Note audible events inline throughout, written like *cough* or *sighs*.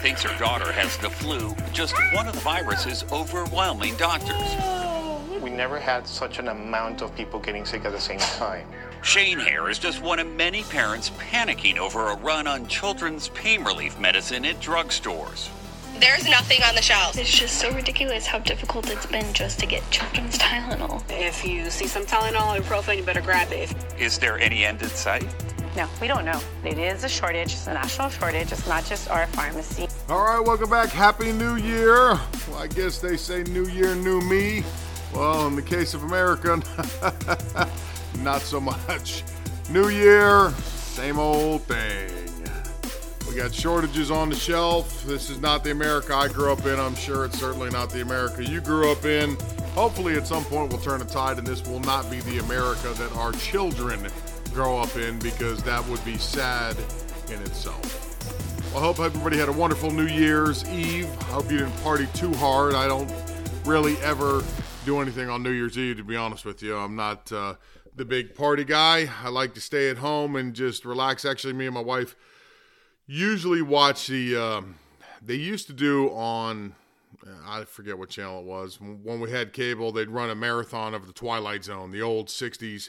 thinks her daughter has the flu, just one of the viruses overwhelming doctors. We never had such an amount of people getting sick at the same time. Shane Hare is just one of many parents panicking over a run on children's pain relief medicine at drugstores. There's nothing on the shelves. It's just so ridiculous how difficult it's been just to get children's Tylenol. If you see some Tylenol or Ibuprofen, you better grab it. Is there any end in sight? No, we don't know. It is a shortage. It's a national shortage. It's not just our pharmacy. All right, welcome back. Happy New Year. Well, I guess they say New Year, New Me. Well, in the case of America, *laughs* not so much. New Year, same old thing. We got shortages on the shelf. This is not the America I grew up in. I'm sure it's certainly not the America you grew up in. Hopefully, at some point, we'll turn a tide and this will not be the America that our children grow up in because that would be sad in itself. Well, I hope everybody had a wonderful New Year's Eve. I hope you didn't party too hard. I don't really ever do anything on New Year's Eve, to be honest with you. I'm not uh, the big party guy. I like to stay at home and just relax. Actually, me and my wife usually watch the. Um, they used to do on. I forget what channel it was. When we had cable, they'd run a marathon of the Twilight Zone, the old '60s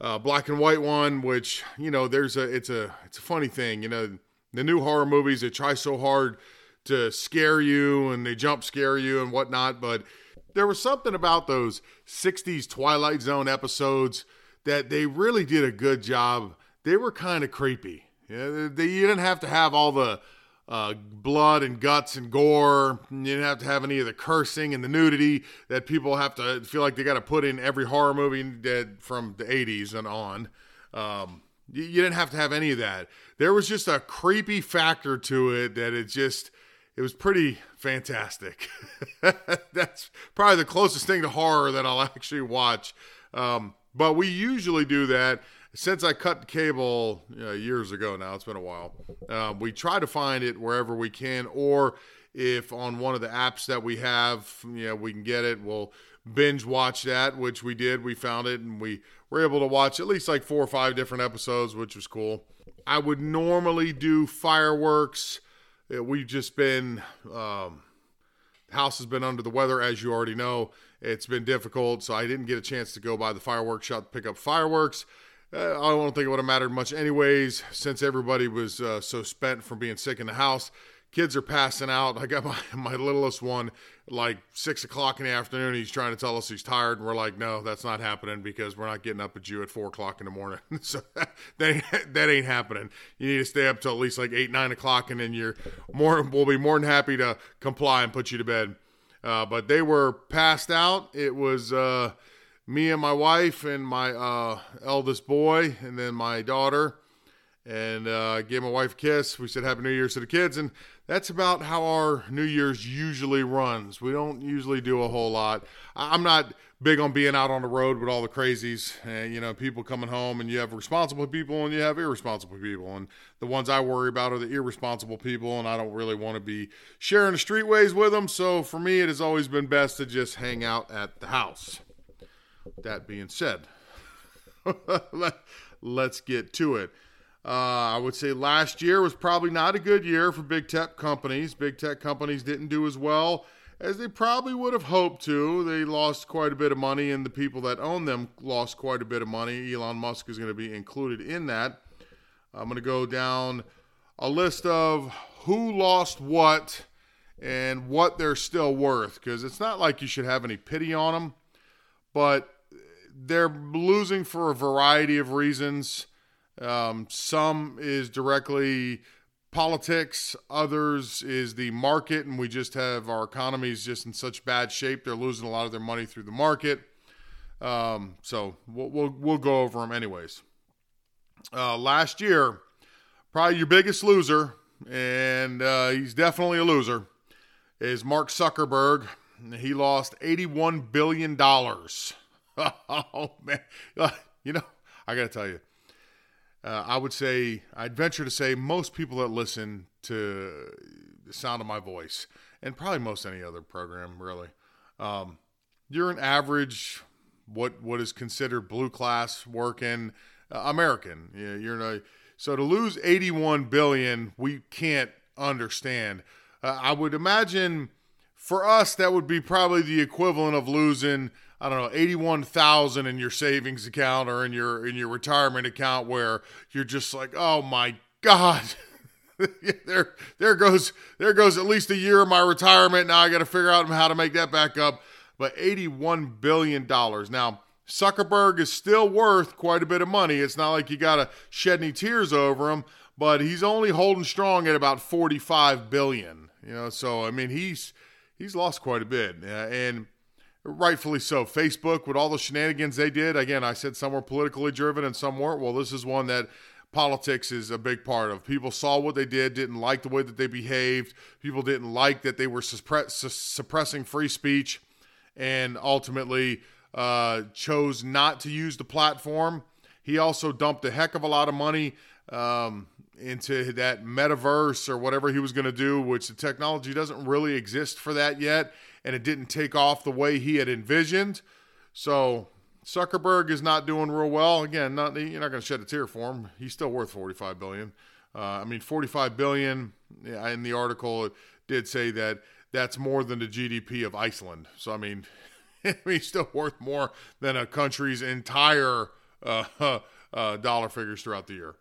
uh, black and white one. Which you know, there's a. It's a. It's a funny thing. You know, the new horror movies they try so hard to scare you and they jump scare you and whatnot, but there was something about those 60s Twilight Zone episodes that they really did a good job. They were kind of creepy. Yeah, they, you didn't have to have all the uh, blood and guts and gore. You didn't have to have any of the cursing and the nudity that people have to feel like they got to put in every horror movie from the 80s and on. Um, you, you didn't have to have any of that. There was just a creepy factor to it that it just it was pretty fantastic. *laughs* That's probably the closest thing to horror that I'll *laughs* actually watch. Um, but we usually do that since I cut cable uh, years ago now, it's been a while. Uh, we try to find it wherever we can, or if on one of the apps that we have, you know, we can get it, we'll binge watch that, which we did. We found it and we were able to watch at least like four or five different episodes, which was cool. I would normally do fireworks. We've just been, um, house has been under the weather, as you already know. It's been difficult, so I didn't get a chance to go by the fireworks shop to pick up fireworks. Uh, I don't think it would have mattered much, anyways, since everybody was uh, so spent from being sick in the house. Kids are passing out. I got *laughs* my, my littlest one like six o'clock in the afternoon. He's trying to tell us he's tired, and we're like, no, that's not happening because we're not getting up at you at four o'clock in the morning. *laughs* so *laughs* that, that ain't happening. You need to stay up till at least like eight, nine o'clock, and then you're more. We'll be more than happy to comply and put you to bed. Uh, but they were passed out. It was. Uh, me and my wife and my uh, eldest boy, and then my daughter, and uh, gave my wife a kiss. We said Happy New Year's to the kids, and that's about how our New Year's usually runs. We don't usually do a whole lot. I'm not big on being out on the road with all the crazies, and you know, people coming home, and you have responsible people and you have irresponsible people, and the ones I worry about are the irresponsible people, and I don't really want to be sharing the streetways with them. So for me, it has always been best to just hang out at the house. That being said, *laughs* let's get to it. Uh, I would say last year was probably not a good year for big tech companies. Big tech companies didn't do as well as they probably would have hoped to. They lost quite a bit of money, and the people that own them lost quite a bit of money. Elon Musk is going to be included in that. I'm going to go down a list of who lost what and what they're still worth because it's not like you should have any pity on them, but they're losing for a variety of reasons. Um, some is directly politics, others is the market, and we just have our economies just in such bad shape. They're losing a lot of their money through the market. Um, so we'll, we'll, we'll go over them anyways. Uh, last year, probably your biggest loser, and uh, he's definitely a loser, is Mark Zuckerberg. He lost $81 billion *laughs* oh man, you know, I got to tell you, uh, I would say I'd venture to say most people that listen to the sound of my voice, and probably most any other program really, um, you're an average what what is considered blue class working uh, American. Know, you're not, so to lose 81 billion, we can't understand. Uh, I would imagine for us that would be probably the equivalent of losing I don't know, 81,000 in your savings account or in your in your retirement account where you're just like, "Oh my god." *laughs* there there goes there goes at least a year of my retirement. Now I got to figure out how to make that back up. But 81 billion dollars. Now, Zuckerberg is still worth quite a bit of money. It's not like you got to shed any tears over him, but he's only holding strong at about 45 billion, you know. So I mean, he's he's lost quite a bit. Uh, and rightfully so. Facebook, with all the shenanigans they did, again, I said some were politically driven and some weren't. Well, this is one that politics is a big part of. People saw what they did, didn't like the way that they behaved. People didn't like that they were suppre- su- suppressing free speech, and ultimately uh, chose not to use the platform. He also dumped a heck of a lot of money um, into that metaverse or whatever he was going to do, which the technology doesn't really exist for that yet and it didn't take off the way he had envisioned. So Zuckerberg is not doing real well. Again, not you're not going to shed a tear for him. He's still worth 45 billion. Uh, I mean, 45 billion. In the article, it did say that that's more than the GDP of Iceland. So I mean, *laughs* he's still worth more than a country's entire uh, *laughs* uh, dollar figures throughout the year.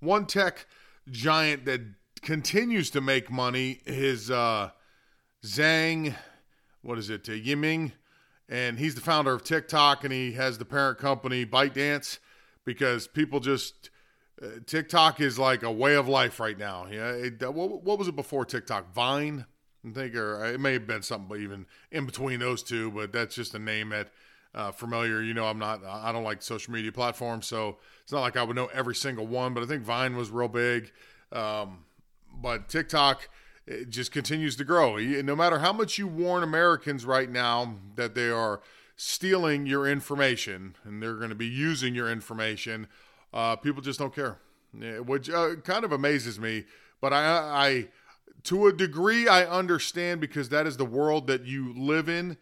One tech giant that continues to make money is uh, Zhang what is it, uh, Yiming, and he's the founder of TikTok, and he has the parent company ByteDance because people just uh, TikTok is like a way of life right now. Yeah, it, uh, what, what, was it before TikTok? Vine, I think, or it may have been something even in between those two, but that's just a name that. Uh, familiar, you know, I'm not, I don't like social media platforms, so it's not like I would know every single one, but I think Vine was real big. Um, but TikTok, it just continues to grow. No matter how much you warn Americans right now that they are stealing your information and they're going to be using your information, uh, people just don't care, which uh, kind of amazes me. But I, I, to a degree, I understand because that is the world that you live in,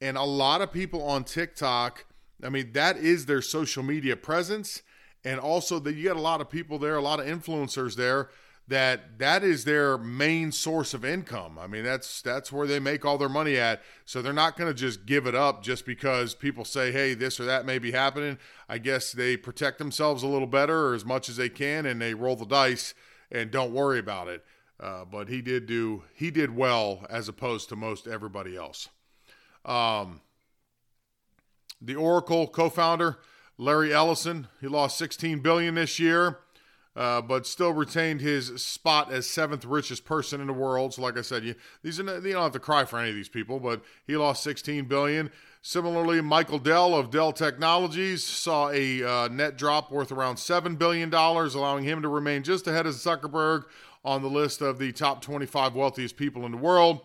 and a lot of people on TikTok. I mean, that is their social media presence, and also that you got a lot of people there, a lot of influencers there that that is their main source of income. I mean, that's that's where they make all their money at. So they're not going to just give it up just because people say, "Hey, this or that may be happening." I guess they protect themselves a little better or as much as they can, and they roll the dice and don't worry about it. Uh, but he did do he did well as opposed to most everybody else. Um, the Oracle co-founder Larry Ellison, he lost 16 billion this year uh, but still retained his spot as seventh richest person in the world. So, like I said, you these are, you don't have to cry for any of these people, but he lost 16 billion. Similarly, Michael Dell of Dell Technologies saw a uh, net drop worth around seven billion dollars, allowing him to remain just ahead of Zuckerberg on the list of the top 25 wealthiest people in the world.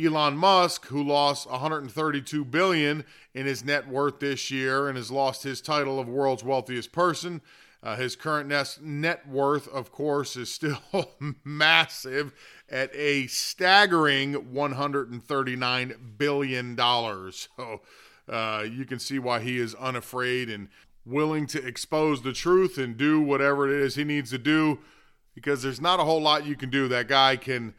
Elon Musk, who lost 132 billion in his net worth this year and has lost his title of world's wealthiest person. Uh, his current net worth, of course, is still *laughs* massive at a staggering $139 billion. So uh, you can see why he is unafraid and willing to expose the truth and do whatever it is he needs to do because there's not a whole lot you can do. That guy can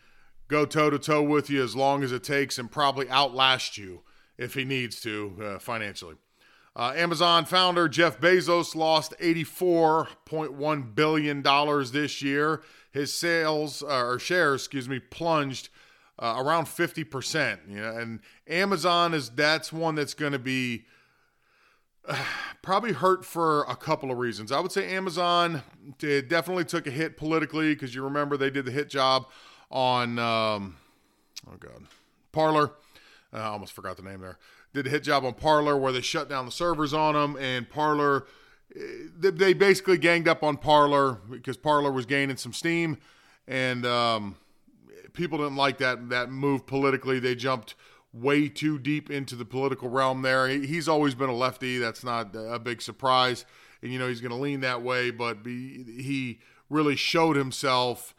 go toe to toe with you as long as it takes and probably outlast you if he needs to uh, financially. Uh, Amazon founder Jeff Bezos lost $84.1 billion this year. His sales, uh, or shares, excuse me, plunged uh, around 50%. You know, and Amazon is that's one that's going to be *sighs* probably hurt for a couple of reasons. I would say Amazon definitely took a hit politically because you remember they did the hit job on, um, oh God, Parler. I almost forgot the name there did a hit job on Parler where they shut down the servers on them, and Parler eh, they basically ganged up on Parler because Parler was gaining some steam, and um, people didn't like that that move politically. They jumped way too deep into the political realm there. He's always been a lefty. That's not a big surprise, and you know he's going to lean that way. But be, he really showed himself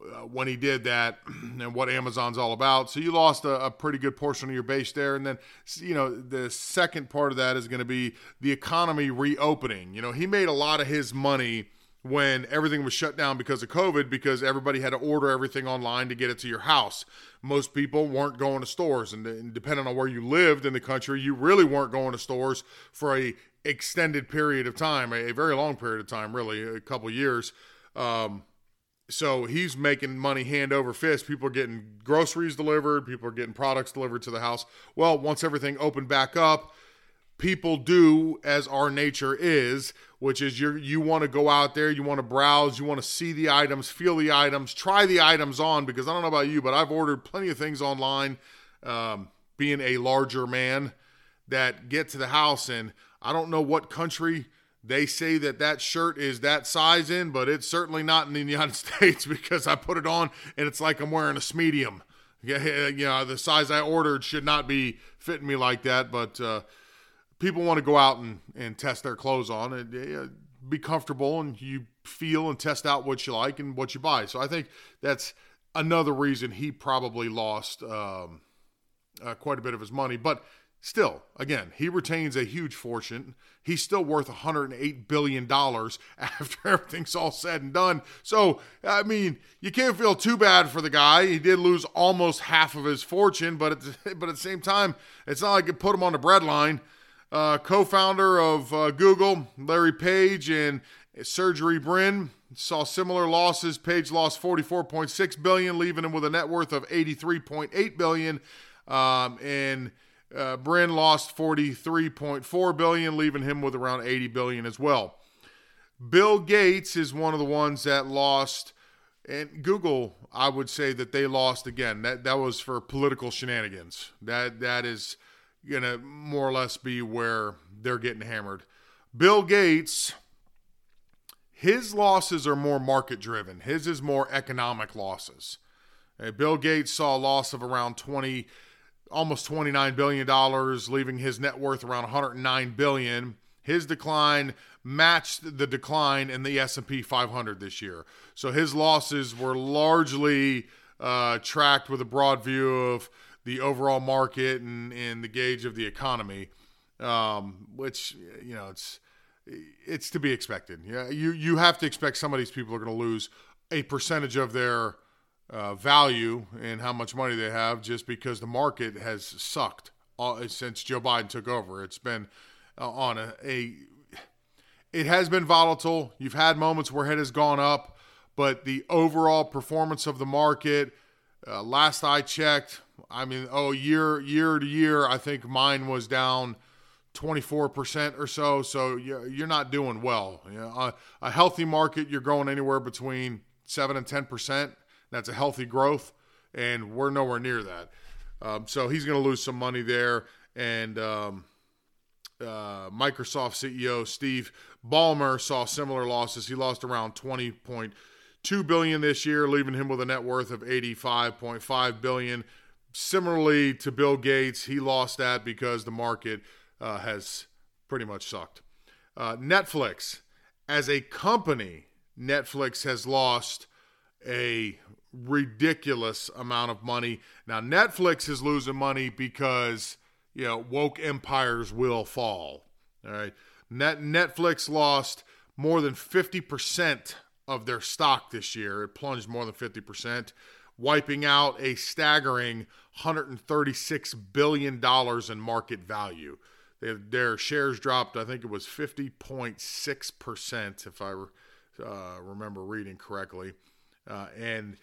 uh, when he did that *clears throat* and what Amazon's all about. So you lost a, a, pretty good portion of your base there. And then, you know, the second part of that is going to be the economy reopening. You know, he made a lot of his money when everything was shut down because of COVID because everybody had to order everything online to get it to your house. Most people weren't going to stores, and, and depending on where you lived in the country, you really weren't going to stores for a extended period of time, a, very long period of time, really, a couple years. Um, so he's making money hand over fist. People are getting groceries delivered, people are getting products delivered to the house. Well, once everything opened back up, people do as our nature is, which is you you want to go out there, you want to browse, you want to see the items, feel the items, try the items on. Because I don't know about you, but I've ordered plenty of things online. Um, being a larger man, that get to the house, and I don't know what country they say that that shirt is that size in, but it's certainly not in the United *laughs* States because I put it on and it's like I'm wearing a medium. Yeah, you know, the size I ordered should not be fitting me like that, but uh, people want to go out and, and test their clothes on and uh, be comfortable and you feel and test out what you like and what you buy. So I think that's another reason he probably lost um, uh, quite a bit of his money. But still, again, he retains a huge fortune. He's still worth $108 billion *laughs* after everything's all said and done. So, I mean, you can't feel too bad for the guy. He did lose almost half of his fortune, but at the, *laughs* but at the same time, it's not like it put him on the breadline uh, co-founder of uh, Google, Larry Page and Sergey Brin saw similar losses. Page lost 44.6 billion, leaving him with a net worth of 83.8 billion, um, and uh, Brin lost 43.4 billion, leaving him with around 80 billion as well. Bill Gates is one of the ones that lost, and Google, I would say that they lost again. That that was for political shenanigans. That that is to more or less be where they're getting hammered. Bill Gates, his losses are more market driven, his is more economic losses. Uh, Bill Gates saw a loss of around 20 almost 29 billion dollars leaving his net worth around 109 billion his decline matched the decline in the S&P 500 this year so his losses were largely uh, tracked with a broad view of the overall market and, and the gauge of the economy, um, which you know it's it's to be expected. Yeah, you you have to expect some of these people are going to lose a percentage of their uh, value and how much money they have just because the market has sucked uh, since Joe Biden took over. It's been uh, on a, a it has been volatile. You've had moments where it has gone up, but the overall performance of the market, uh, last I checked, I mean, oh, year year to year, I think mine was down 24% or so. So you're not doing well. You know, a healthy market, you're growing anywhere between 7 and 10%. That's a healthy growth, and we're nowhere near that. Um, so he's going to lose some money there. And um, uh, Microsoft CEO Steve Ballmer saw similar losses. He lost around 20.2 billion this year, leaving him with a net worth of 85.5 billion similarly to Bill Gates, he lost that because the market uh, has pretty much sucked. Uh, Netflix, as a company, Netflix has lost a ridiculous amount of money. Now, Netflix is losing money because, you know, woke empires will fall. All right. Net, Netflix lost more than 50% of their stock this year. It plunged more than 50% wiping out a staggering $136 billion in market value. They, their shares dropped, I think it was 50.6%, if I uh, remember reading correctly. Uh, and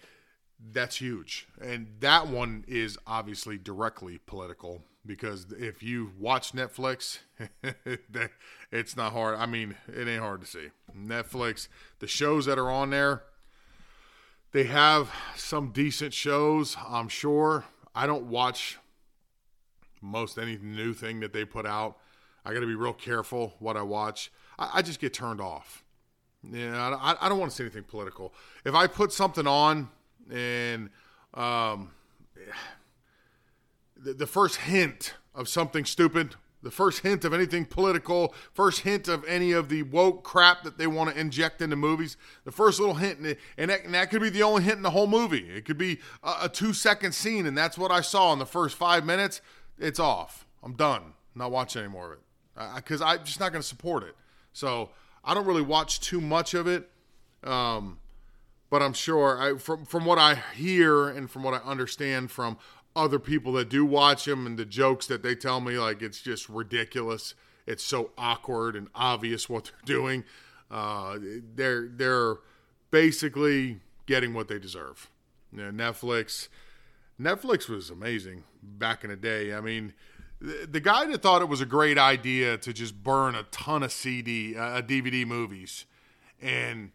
that's huge. And that one is obviously directly political because if you watch Netflix, *laughs* it's not hard. I mean, it ain't hard to see. Netflix, the shows that are on there, they have some decent shows, I'm sure. I don't watch most any new thing that they put out. I got to be real careful what I watch. I, I just get turned off. Yeah, I, I don't want to see anything political. If I put something on and um, the, the first hint of something stupid, The first hint of anything political, first hint of any of the woke crap that they want to inject into movies, the first little hint, and that, and that could be the only hint in the whole movie. It could be a, a two second scene, and that's what I saw in the first five minutes. It's off. I'm done. I'm not watching any more of it because I'm just not going to support it. So I don't really watch too much of it. Um, but I'm sure I, from from what I hear and from what I understand from other people that do watch him and the jokes that they tell me, like it's just ridiculous. It's so awkward and obvious what they're *laughs* doing. Uh, they're they're basically getting what they deserve. You know, Netflix, Netflix was amazing back in the day. I mean, the, the guy that thought it was a great idea to just burn a ton of CD, uh, DVD movies, and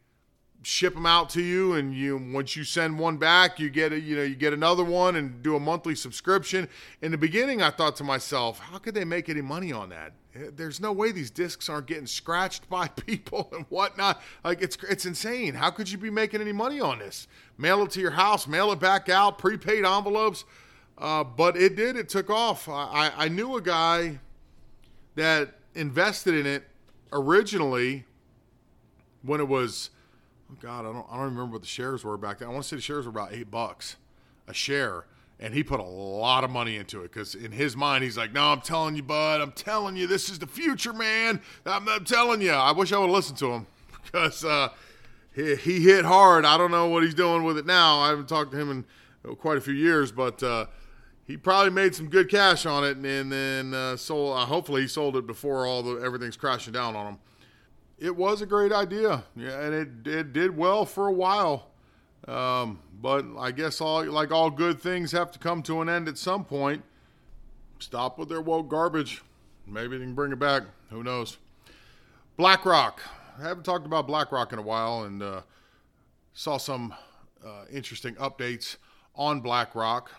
ship them out to you and you once you send one back you get a you know you get another one and do a monthly subscription. In the beginning i thought to myself how could they make any money on that? Eh, there's no way these discs aren't getting scratched *laughs* by people and whatnot. Like it's it's insane. How could you be making any money on this? Mail it to your house mail it back out prepaid envelopes. Uh, but it did it took off. I, I knew a guy that invested in it originally when it was God, I don't, I don't remember what the shares were back then. I want to say the shares were about eight bucks a share. And he put a lot of money into it because in his mind, he's like, No, I'm telling you, bud, I'm telling you, this is the future, man. I'm, I'm telling you. I wish I would have listened to him *laughs* because uh, he, he, hit hard. I don't know what he's doing with it now. I haven't talked to him in oh, quite a few years, but uh, he probably made some good cash on it and then uh, sold. Uh, hopefully, he sold it before all the everything's crashing down on him it was a great idea, yeah, and it, it did well for a while. Um, but I guess all like all good things have to come to an end at some point. Stop with their woke garbage. Maybe they can bring it back. Who knows? BlackRock. I haven't talked about BlackRock in a while, and uh, saw some uh, interesting updates on BlackRock.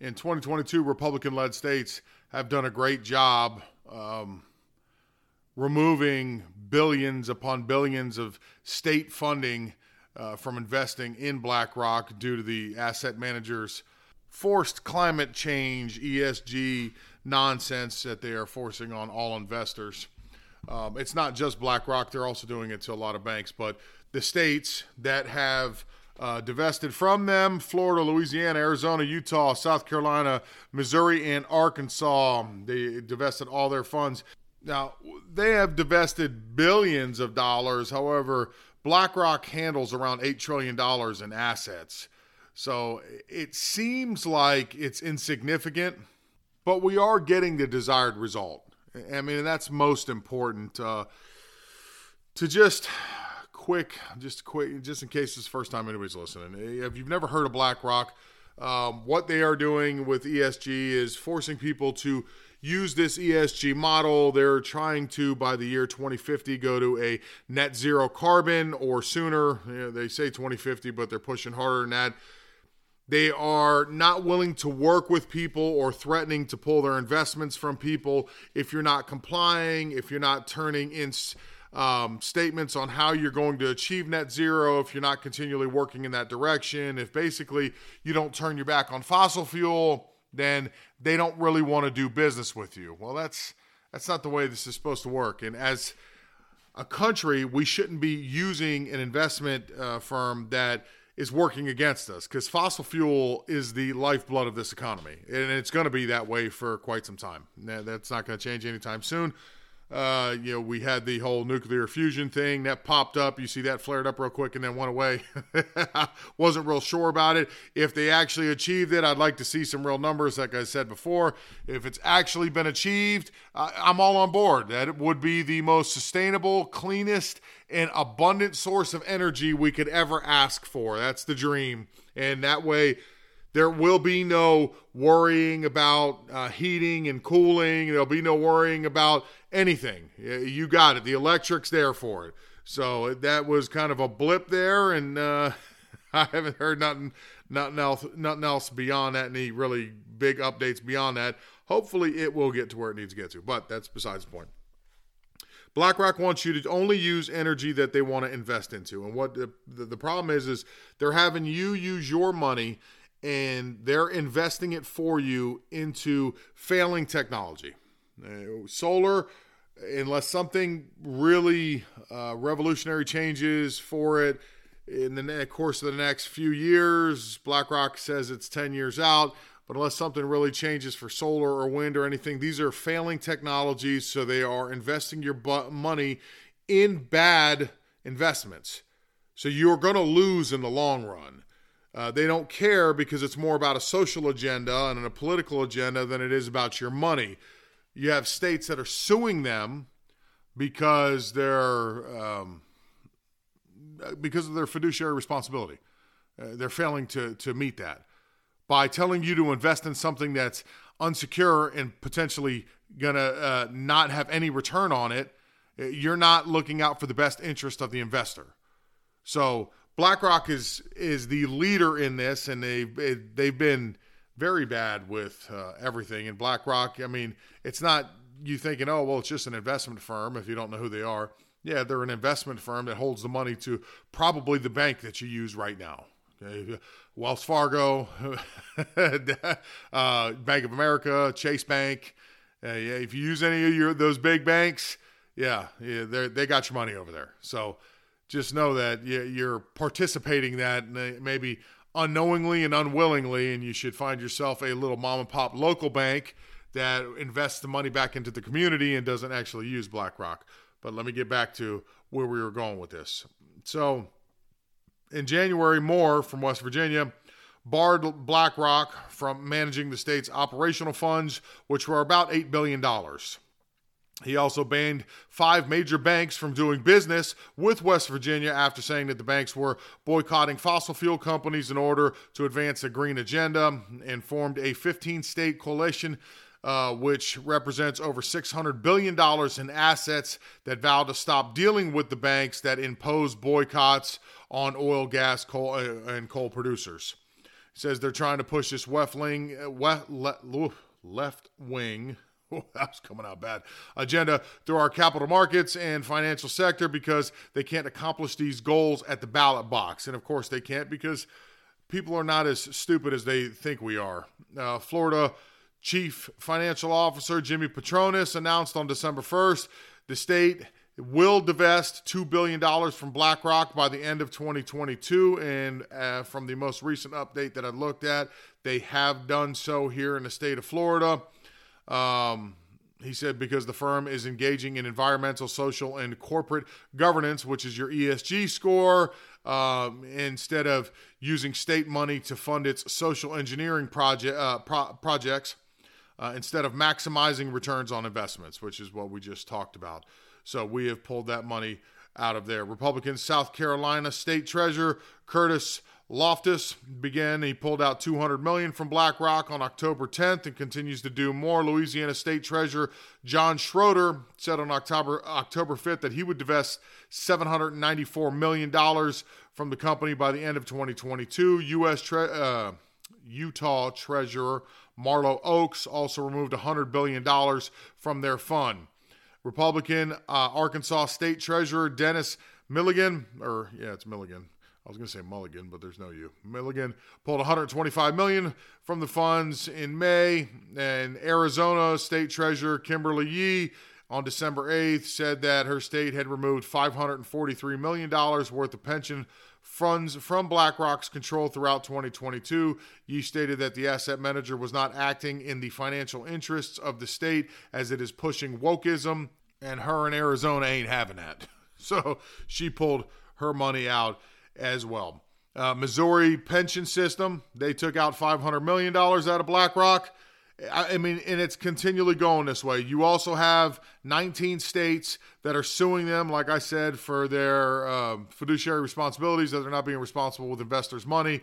In 2022, Republican-led states have done a great job. Um, removing billions upon billions of state funding uh, from investing in BlackRock due to the asset managers' forced climate change ESG nonsense that they are forcing on all investors. Um, it's not just BlackRock; they're also doing it to a lot of banks. But the states that have uh, divested from them Florida, Louisiana, Arizona, Utah, South Carolina, Missouri, and Arkansas. They divested all their funds. Now, they have divested billions of dollars. However, BlackRock handles around $8 trillion in assets. So it seems like it's insignificant, but we are getting the desired result. I mean, that's most important. Uh, to just quick, just quick, just in case the first time anybody's listening, if you've never heard of BlackRock, um, what they are doing with ESG is forcing people to use this ESG model. They're trying to, by the year 2050, go to a net zero carbon or sooner. You know, they say 2050, but they're pushing harder than that. They are not willing to work with people or threatening to pull their investments from people if you're not complying, if you're not turning in um, statements on how you're going to achieve net zero, if you're not continually working in that direction, if basically you don't turn your back on fossil fuel then they don't really want to do business with you. Well, that's that's not the way this is supposed to work. And as a country, we shouldn't be using an investment uh, firm that is working against us because fossil fuel is the lifeblood of this economy, and it's going to be that way for quite some time. That's not going to change anytime soon. Uh, you know, we had the whole nuclear fusion thing that popped up. You see that flared up real quick and then went away. *laughs* Wasn't real sure about it. If they actually achieved it, I'd like to see some real numbers, like I said before. If it's actually been achieved, I'm all on board. That would be the most sustainable, cleanest, and abundant source of energy we could ever ask for. That's the dream. And that way, there will be no worrying about uh, heating and cooling. There'll be no worrying about anything. You got it. The electric's there for it. So that was kind of a blip there, and uh, *laughs* I haven't heard nothing, nothing else, nothing else beyond that. Any really big updates beyond that. Hopefully, it will get to where it needs to get to. But that's besides the point. BlackRock wants you to only use energy that they want to invest into, and what the, the, the problem is is they're having you use your money and they're investing it for you into failing technology. Uh, solar, unless something really uh, revolutionary changes for it in the course of the next few years, BlackRock says it's 10 years out. But unless something really changes for solar or wind or anything, these are failing technologies. So they are investing your money in bad investments. So you're going to lose in the long run. Uh, they don't care because it's more about a social agenda and a political agenda than it is about your money. You have states that are suing them because they're um, because of their fiduciary responsibility. Uh, they're failing to to meet that by telling you to invest in something that's unsecure and potentially to uh, not have any return on it, uh, you're not looking out for the best interest of the investor. So BlackRock is is the leader in this, and they've they've been very bad with uh, everything. And BlackRock, I mean, it's not you thinking, oh well, it's just an investment firm if you don't know who they are. Yeah, they're an investment firm that holds the money to probably the bank that you use right now. Okay? Wells Fargo, *laughs* uh, Bank of America, Chase Bank. Uh, yeah, if you use any of your those big banks, yeah, yeah, they they got your money over there. So just know that you're participating that maybe unknowingly and unwillingly, and you should find yourself a little mom and pop local bank that invests the money back into the community and doesn't actually use BlackRock. But let me get back to where we were going with this. So in January, Moore from West Virginia barred BlackRock from managing the state's operational funds, which were about $8 billion. He also banned five major banks from doing business with West Virginia after saying that the banks were boycotting fossil fuel companies in order to advance a green agenda and formed a 15 state coalition. Uh, which represents over $600 billion in assets that vowed to stop dealing with the banks that impose boycotts on oil, gas, coal, uh, and coal producers. He says they're trying to push this left wing, left wing *laughs* that's coming out bad agenda through our capital markets and financial sector because they can't accomplish these goals at the ballot box. And of course, they can't because people are not as stupid as they think we are. Uh, Florida Chief Financial Officer Jimmy Patronis announced on December 1st the state will divest $2 billion from BlackRock by the end of 2022. And uh, from the most recent update that I looked at, they have done so here in the state of Florida. Um, he said because the firm is engaging in environmental, social, and corporate governance, which is your ESG score, um, instead of using state money to fund its social engineering project uh, pro- projects, uh, instead of maximizing returns on investments, which is what we just talked about. So we have pulled that money out of there. Republican South Carolina State Treasurer Curtis Loftis began. He pulled out 200 million from BlackRock on October 10th and continues to do more. Louisiana State Treasurer John Schroder said on October October 5th that he would divest 794 million dollars from the company by the end of 2022. U.S. Tre- uh, Utah Treasurer Marlo Oaks also removed 100 billion dollars from their fund. Republican uh, Arkansas State Treasurer Dennis Milligan, or yeah, it's Milligan. I was going to say Mulligan, but there's no you. Milligan pulled 125 million from the funds in May, and Arizona State Treasurer Kimberly Yee on December 8th said that her state had removed 543 million dollars worth of pension funds from BlackRock's control throughout 2022. Yee stated that the asset manager was not acting in the financial interests of the state as it is pushing wokeism, and her in Arizona ain't having that. *laughs* So she pulled her money out as well. Uh, Missouri pension system, they took out $500 million out of BlackRock. I mean, and it's continually going this way. You also have 19 states that are suing them, like I said, for their uh, fiduciary responsibilities that they're not being responsible with investors' money.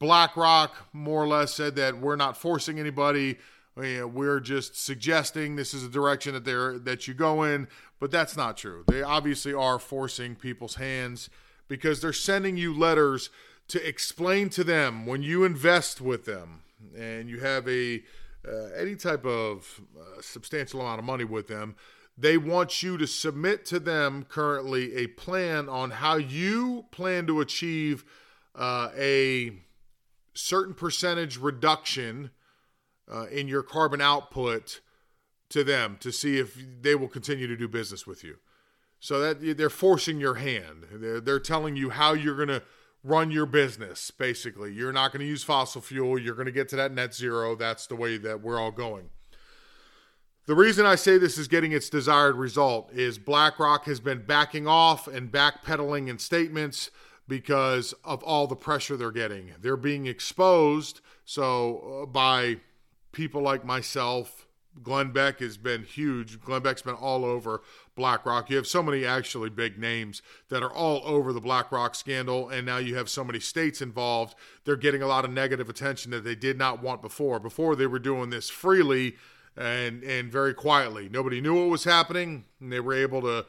BlackRock more or less said that we're not forcing anybody. We're just suggesting this is a direction that they're that you go in, but that's not true. They obviously are forcing people's hands because they're sending you letters to explain to them when you invest with them and you have a uh, any type of uh, substantial amount of money with them, they want you to submit to them currently a plan on how you plan to achieve uh, a certain percentage reduction uh, in your carbon output to them to see if they will continue to do business with you. So that they're forcing your hand. They're, they're telling you how you're going to run your business, basically. You're not going to use fossil fuel. You're going to get to that net zero. That's the way that we're all going. The reason I say this is getting its desired result is BlackRock has been backing off and backpedaling in statements because of all the pressure they're getting. They're being exposed so uh, by people like myself, Glenn Beck has been huge. Glenn Beck's been all over BlackRock. You have so many actually big names that are all over the BlackRock scandal, and now you have so many states involved. They're getting a lot of negative attention that they did not want before. Before they were doing this freely and and very quietly. Nobody knew what was happening, and they were able to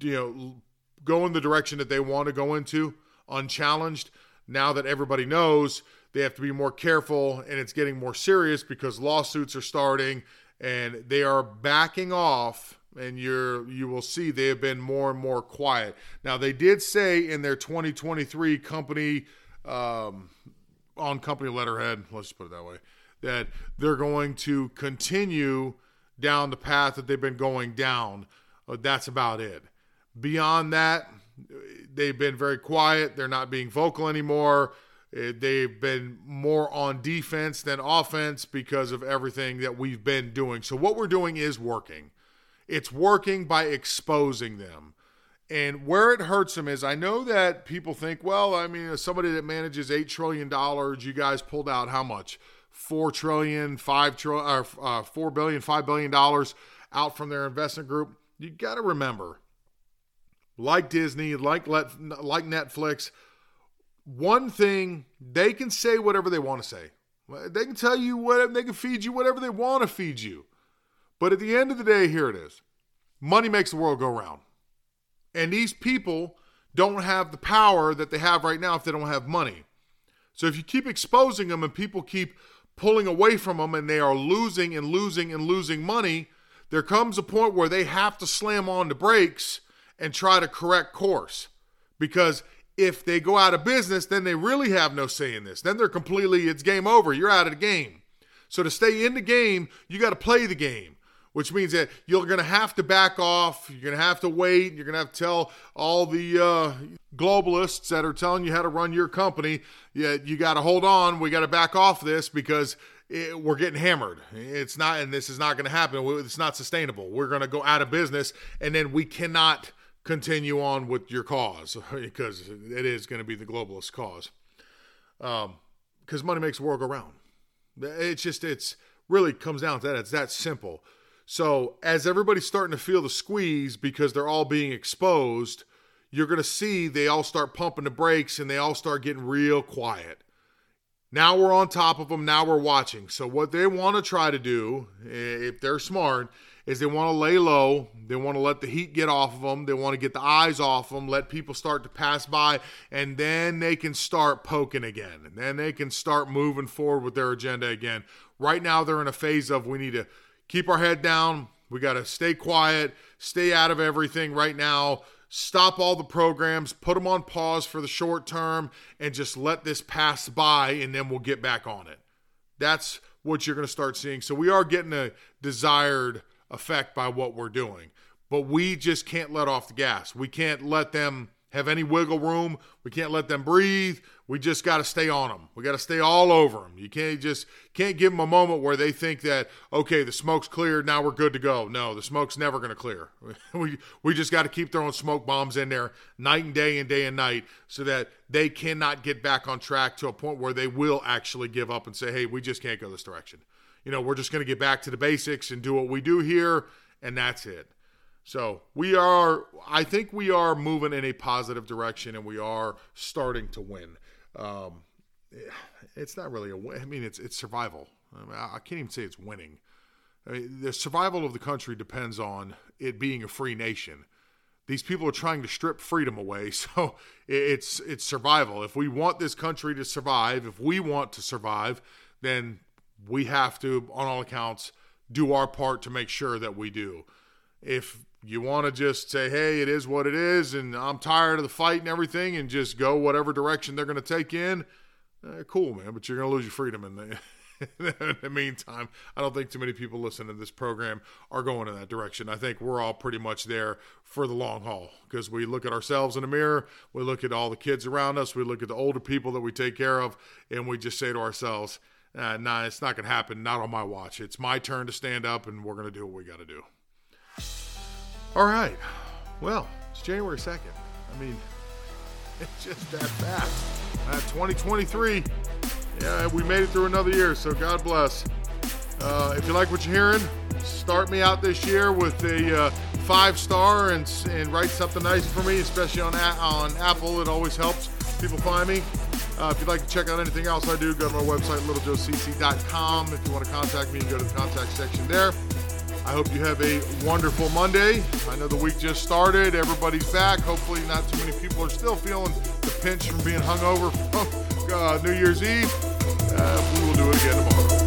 you know go in the direction that they want to go into unchallenged. Now that everybody knows, they have to be more careful, and it's getting more serious because lawsuits are starting and they are backing off and you're you will see they have been more and more quiet. Now they did say in their 2023 company um, on company letterhead let's just put it that way that they're going to continue down the path that they've been going down. Uh, that's about it. Beyond that they've been very quiet. They're not being vocal anymore they've been more on defense than offense because of everything that we've been doing. So, what we're doing is working. It's working by exposing them. And where it hurts them is I know that people think, well, I mean, somebody that manages $8 trillion, you guys pulled out how much? $4 trillion, $5 trillion, or uh, $4 billion, $5 billion out from their investment group. You got to remember, like Disney, like, like Netflix, one thing they can say whatever they want to say. They can tell you what they can feed you whatever they want to feed you. But at the end of the day, here it is. Money makes the world go round. And these people don't have the power that they have right now if they don't have money. So if you keep exposing them and people keep pulling away from them and they are losing and losing and losing money, there comes a point where they have to slam on the brakes and try to correct course. Because if they go out of business, then they really have no say in this. Then they're completely, it's game over. You're out of the game. So to stay in the game, you got to play the game, which means that you're going to have to back off. You're going to have to wait. You're going to have to tell all the uh, globalists that are telling you how to run your company, yeah, you got to hold on. We got to back off this because it, we're getting hammered. It's not, and this is not going to happen. It's not sustainable. We're going to go out of business, and then we cannot continue on with your cause *laughs* because it is going to be the globalist cause. Because um, money makes the world go round. It's just, it's really comes down to that. It's that simple. So as everybody's starting to feel the squeeze because they're all being exposed, you're going to see they all start pumping the brakes and they all start getting real quiet. Now we're on top of them. Now we're watching. So what they want to try to do, if they're smart, is they want to lay low. They want to let the heat get off of them. They want to get the eyes off them, let people start to pass by, and then they can start poking again. And then they can start moving forward with their agenda again. Right now, they're in a phase of we need to keep our head down. We got to stay quiet, stay out of everything right now. Stop all the programs, put them on pause for the short term, and just let this pass by, and then we'll get back on it. That's what you're going to start seeing. So we are getting a desired effect by what we're doing. But we just can't let off the gas. We can't let them have any wiggle room. We can't let them breathe. We just got to stay on them. We got to stay all over them. You can't just can't give them a moment where they think that okay, the smoke's cleared, now we're good to go. No, the smoke's never going to clear. *laughs* we we just got to keep throwing smoke bombs in there night and day and day and night so that they cannot get back on track to a point where they will actually give up and say, "Hey, we just can't go this direction." You know, we're just going to get back to the basics and do what we do here, and that's it. So we are, I think we are moving in a positive direction, and we are starting to win. Um, it's not really a win. I mean, it's it's survival. I, mean, I can't even say it's winning. I mean, the survival of the country depends on it being a free nation. These people are trying to strip freedom away, *laughs* so it's it's survival. If we want this country to survive, if we want to survive, then we have to, on all accounts, do our part to make sure that we do. If you want to just say, hey, it is what it is, and I'm tired of the fight and everything, and just go whatever direction they're going to take in, uh, cool, man, but you're going to lose your freedom in the, *laughs* in the meantime, I don't think too many people listening to this program are going in that direction. I think we're all pretty much there for the long haul because we look at ourselves in the mirror, we look at all the kids around us, we look at the older people that we take care of, and we just say to ourselves, uh, nah, it's not going to happen. Not on my watch. It's my turn to stand up, and we're going to do what we got to do. All right. Well, it's January 2nd. I mean, *laughs* it's just that fast. Uh, 2023. Yeah, we made it through another year, so God bless. Uh, if you like what you're hearing, start me out this year with a uh, five star and, and write something nice for me, especially on, on Apple. It always helps people find me. Uh, if you'd like to check out anything else I do, go to my website, littlejoecc.com. If you want to contact me, go to the contact section there. I hope you have a wonderful Monday. I know the week just started. Everybody's back. Hopefully, not too many people are still feeling the pinch from being hungover from uh, New Year's Eve. Uh, we will do it again tomorrow.